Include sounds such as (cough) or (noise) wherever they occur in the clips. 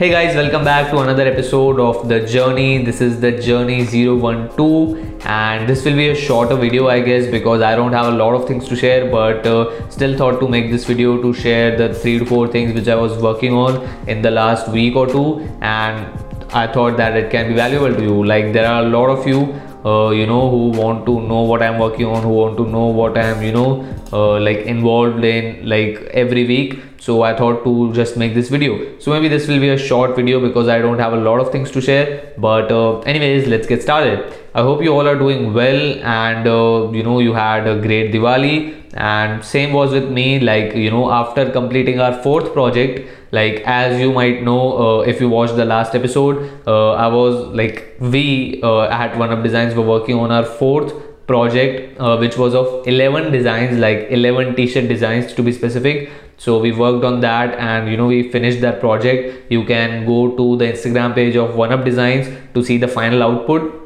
Hey guys, welcome back to another episode of The Journey. This is The Journey 012 and this will be a shorter video I guess because I don't have a lot of things to share but uh, still thought to make this video to share the 3 to 4 things which I was working on in the last week or two and I thought that it can be valuable to you. Like there are a lot of you uh, you know who want to know what i'm working on who want to know what i'm you know uh, like involved in like every week so i thought to just make this video. So maybe this will be a short video because i don't have a lot of things to share. But uh, anyways let's get started. I hope you all are doing well and uh, you know you had a great diwali. And same was with me like you know after completing our fourth project like as you might know uh, if you watched the last episode uh, i was like we uh, at one up designs were working on our fourth project uh, which was of 11 designs like 11 t-shirt designs to be specific so we worked on that and you know we finished that project. You can go to the instagram page of one up designs to see the final output.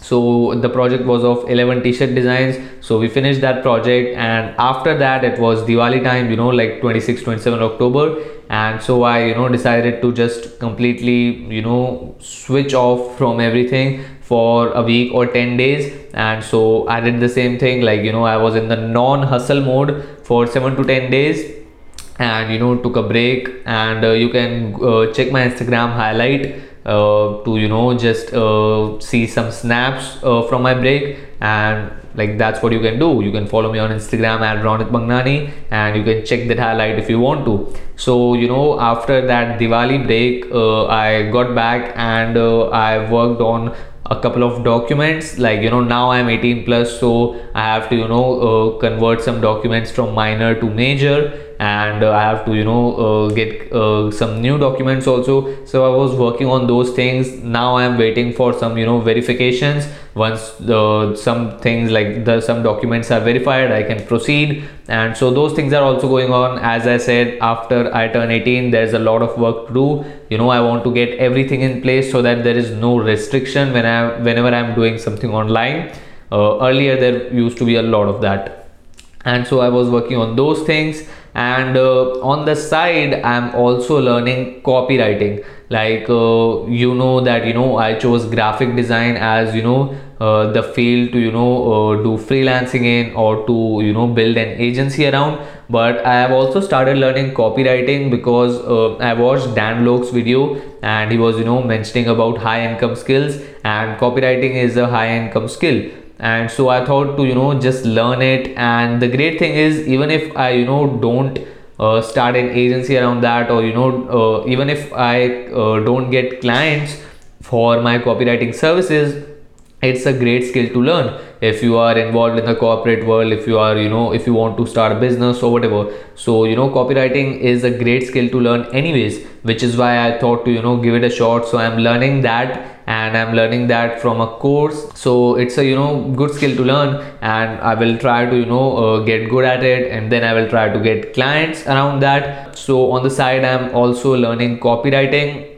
So the project was of 11 t-shirt designs. So we finished that project and after that it was diwali time you know like 26 27 october. And so i you know decided to just completely you know switch off from everything for a week or 10 days. And so i did the same thing like you know i was in the non hustle mode for 7 to 10 days and you know took a break. And uh, you can uh, check my instagram highlight uh, to you know just uh, see some snaps uh, from my break. And like that's what you can do. You can follow me on instagram at ronit mangnani and you can check that highlight if you want to. So you know after that diwali break uh, i got back and i worked on a couple of documents. Like you know now i'm 18 plus so i have to you know convert some documents from minor to major and uh, i have to you know uh, get uh, some new documents also. So i was working on those things. Now i am waiting for some you know verifications. Once the some things like the some documents are verified i can proceed. And so those things are also going on. As i said after i turn 18 there's a lot of work to do. You know i want to get everything in place so that there is no restriction when i whenever i'm doing something online. Uh, earlier there used to be a lot of that. And so i was working on those things and uh, on the side i'm also learning copywriting. Like uh, you know that you know i chose graphic design as you know uh, the field to you know uh, do freelancing in or to you know build an agency around. But i have also started learning copywriting because uh, i watched dan lok's video and he was you know mentioning about high income skills. And copywriting is a high income skill and so i thought to you know just learn it. And the great thing is even if i you know don't uh, start an agency around that or you know uh, even if i uh, don't get clients for my copywriting services it's a great skill to learn. If you are involved in the corporate world if you are you know if you want to start a business or whatever. So you know copywriting is a great skill to learn anyways which is why i thought to you know give it a shot. So i'm learning that and i'm learning that from a course. So it's a you know good skill to learn and i will try to you know uh, get good at it and then i will try to get clients around that. So on the side i'm also learning copywriting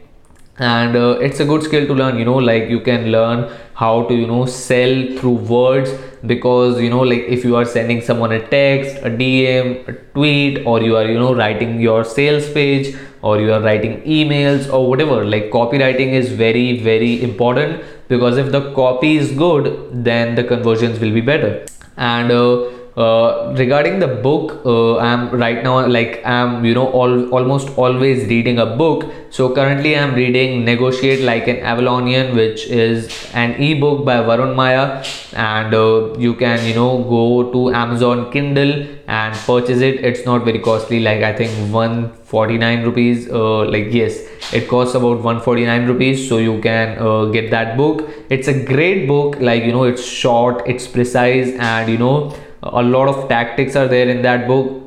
and uh, it's a good skill to learn you know like you can learn how to you know sell through words because you know like if you are sending someone a text a dm a tweet or you are you know writing your sales page or you are writing emails or whatever. Like copywriting is very very important because if the copy is good then the conversions will be better. And uh, uh, regarding the book uh, i'm right now like i'm you know all, almost always reading a book. So currently i'm reading negotiate like an avalonian which is an ebook by varun mayya and uh, you can you know go to amazon kindle and purchase it it's not very costly. Like i think 149 rupees uh, like yes it costs about 149 rupees. So you can uh, get that book. It's a great book. Like you know it's short it's precise and you know a lot of tactics are there in that book.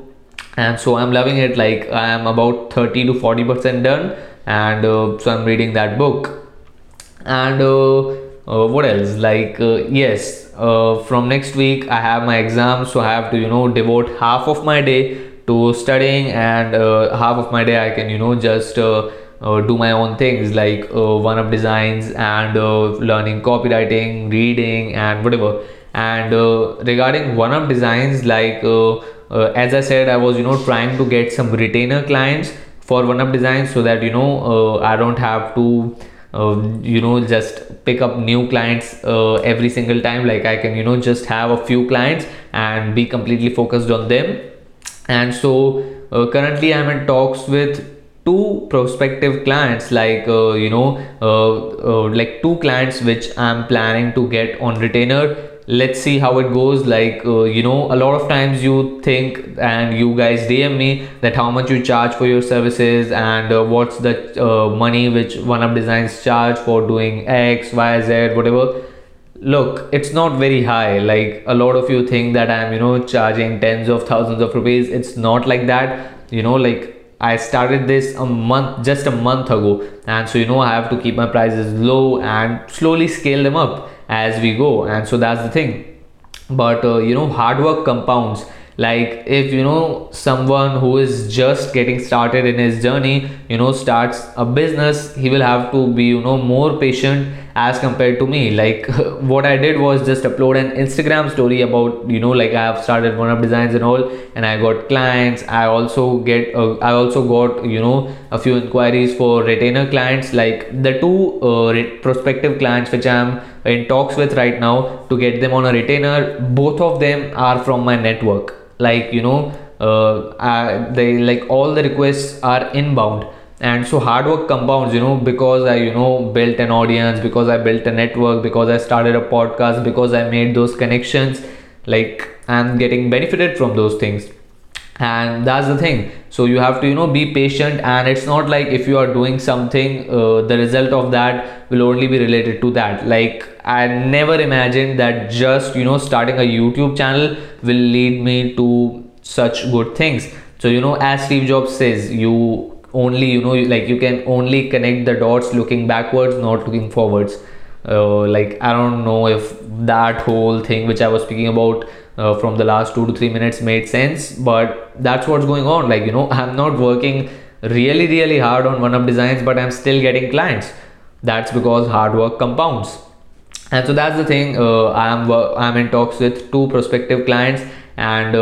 And so i'm loving it. Like i am about 30 to 40 percent done and uh, so i'm reading that book. And uh, uh, what else? Like uh, yes uh, from next week i have my exam so i have to you know devote half of my day to studying and uh, half of my day i can you know just do my own things like one up designs and learning copywriting reading and whatever. And uh, regarding one up designs like uh, uh, as i said i was you know trying to get some retainer clients for one up designs so that you know uh, i don't have to uh, you know just pick up new clients uh, every single time. Like i can you know just have a few clients and be completely focused on them. And so uh, currently i'm in talks with two prospective clients like uh, you know uh, uh, like two clients which i'm planning to get on retainer let's see how it goes. Like uh, you know a lot of times you think and you guys dm me that how much you charge for your services and uh, what's the uh, money which one up designs charge for doing x y z whatever. Look it's not very high. Like a lot of you think that i'm you know charging tens of thousands of rupees. It's not like that. You know like I started this a month just a month ago. And so you know I have to keep my prices low and slowly scale them up as we go. And so that's the thing. But uh, you know hard work compounds. Like if you know someone who is just getting started in his journey you know starts a business he will have to be you know more patient as compared to me. Like (laughs) what i did was just upload an instagram story about you know like i have started one up designs and all and i got clients. I also get uh, i also got you know a few inquiries for retainer clients. Like the two uh, prospective clients which i'm in talks with right now to get them on a retainer both of them are from my network. Like you know uh, I, they like all the requests are inbound and so hard work compounds you know because i you know built an audience because i built a network because i started a podcast because i made those connections like i'm getting benefited from those things. And that's the thing. So you have to you know be patient and it's not like if you are doing something uh, the result of that will only be related to that. Like i never imagined that just you know starting a youtube channel will lead me to such good things. So you know as steve jobs says you only you know like you can only connect the dots looking backwards not looking forwards. Uh, like i don't know if that whole thing which i was speaking about uh, from the last two to three minutes made sense but that's what's going on. Like you know i'm not working really really hard on one up designs but i'm still getting clients. That's because hard work compounds. And so that's the thing uh, i'm i'm in talks with two prospective clients and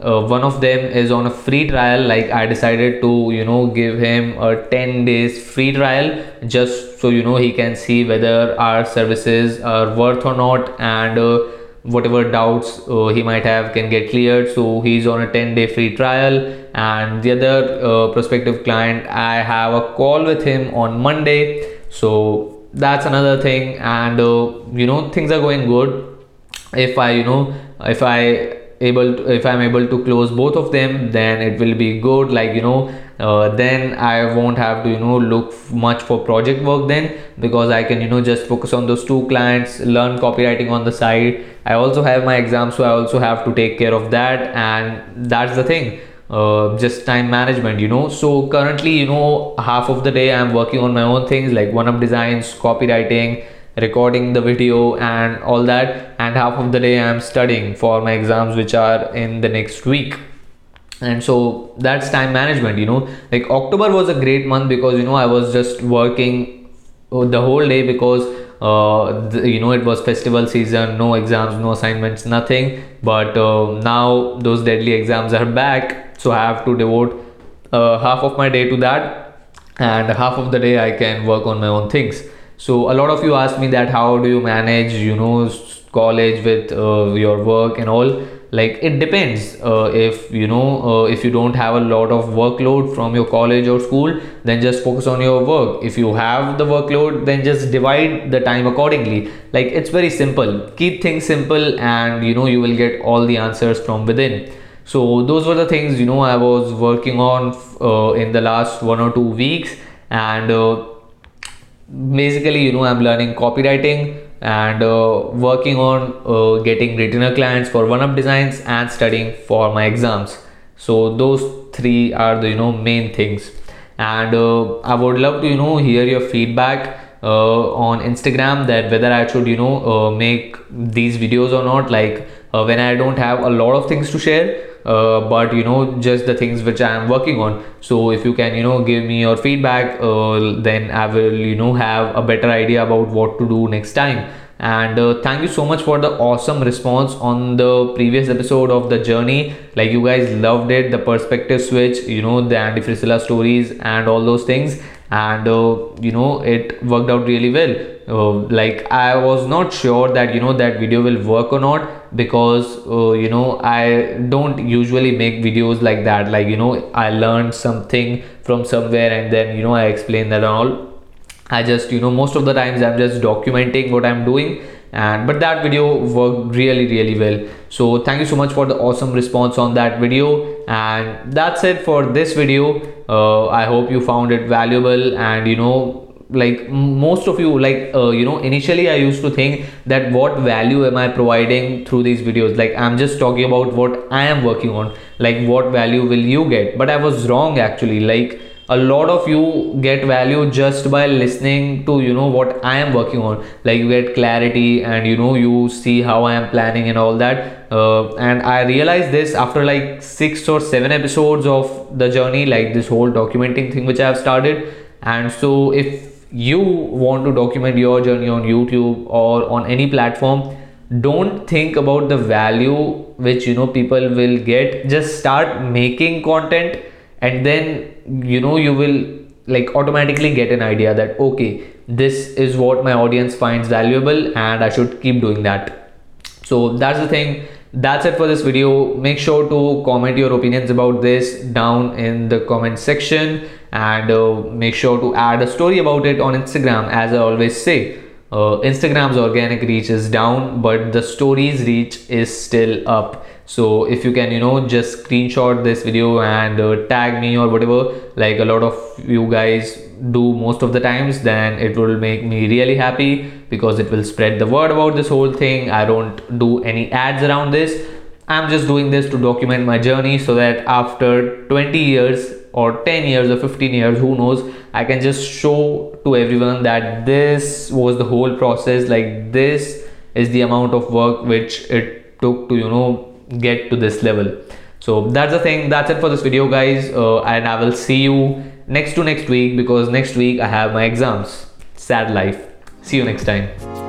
uh, one of them is on a free trial. Like i decided to you know give him a 10 days free trial just so you know he can see whether our services are worth or not and uh, whatever doubts uh, he might have can get cleared. So he's on a 10 day free trial. And the other uh, prospective client i have a call with him on monday. So that's another thing. And uh, you know things are going good. If i you know if i able to, if i'm able to close both of them then it will be good. Like you know uh, then I won't have to you know look much for project work then because I can you know just focus on those two clients learn copywriting on the side. I also have my exams so I also have to take care of that and that's the thing. Uh, just time management you know. So currently you know half of the day I'm working on my own things like one up designs copywriting recording the video and all that. And half of the day I'm studying for my exams which are in the next week. And so that's time management you know. Like october was a great month because you know i was just working uh, the whole day because uh, the, you know it was festival season no exams no assignments nothing. But uh, now those deadly exams are back so i have to devote uh, half of my day to that. And half of the day i can work on my own things so a lot of you ask me that how do you manage you know college with uh, your work and all. Like it depends uh, if you know uh, if you don't have a lot of workload from your college or school then just focus on your work. If you have the workload then just divide the time accordingly. Like it's very simple. Keep things simple and you know you will get all the answers from within. So those were the things you know i was working on uh, in the last one or two weeks. And uh, basically you know i'm learning copywriting and uh, working on uh, getting retainer clients for one up designs and studying for my exams. So those three are the you know main things. And uh, i would love to you know hear your feedback uh, on instagram that whether i should you know uh, make these videos or not. Like uh, when i don't have a lot of things to share uh, but you know just the things which i am working on. So if you can you know give me your feedback uh, then i will you know have a better idea about what to do next time. And uh, thank you so much for the awesome response on the previous episode of the journey. Like you guys loved it the perspective switch you know the frisella stories and all those things and uh, you know it worked out really well. Uh, like i was not sure that you know that video will work or not because uh, you know i don't usually make videos like that. Like you know i learned something from somewhere and then you know i explain that all. I just you know most of the times I'm just documenting what I'm doing and but that video worked really really well. So thank you so much for the awesome response on that video. And that's it for this video uh, i hope you found it valuable and you know like most of you like uh, you know initially i used to think that what value am i providing through these videos? Like i'm just talking about what i am working on like what value will you get? But i was wrong actually. Like a lot of you get value just by listening to you know what i am working on. Like you get clarity and you know you see how i am planning and all that. Uh, and i realized this after like six or seven episodes of the journey like this whole documenting thing which i have started. And so if you want to document your journey on youtube or on any platform don't think about the value which you know people will get. Just start making content and then you know you will like automatically get an idea that okay this is what my audience finds valuable and i should keep doing that. So that's the thing. That's it for this video. Make sure to comment your opinions about this down in the comment section and uh, make sure to add a story about it on instagram as i always say. Uh, instagram's organic reach is down but the stories reach is still up so if you can you know just screenshot this video and uh, tag me or whatever like a lot of you guys do most of the times then it will make me really happy because it will spread the word about this whole thing. I don't do any ads around this. I'm just doing this to document my journey so that after 20 years or 10 years or 15 years who knows i can just show to everyone that this was the whole process. Like this is the amount of work which it took to you know get to this level. So that's the thing that's it for this video guys. Uh, and i will see you next to next week because next week i have my exams. Sad life. See you next time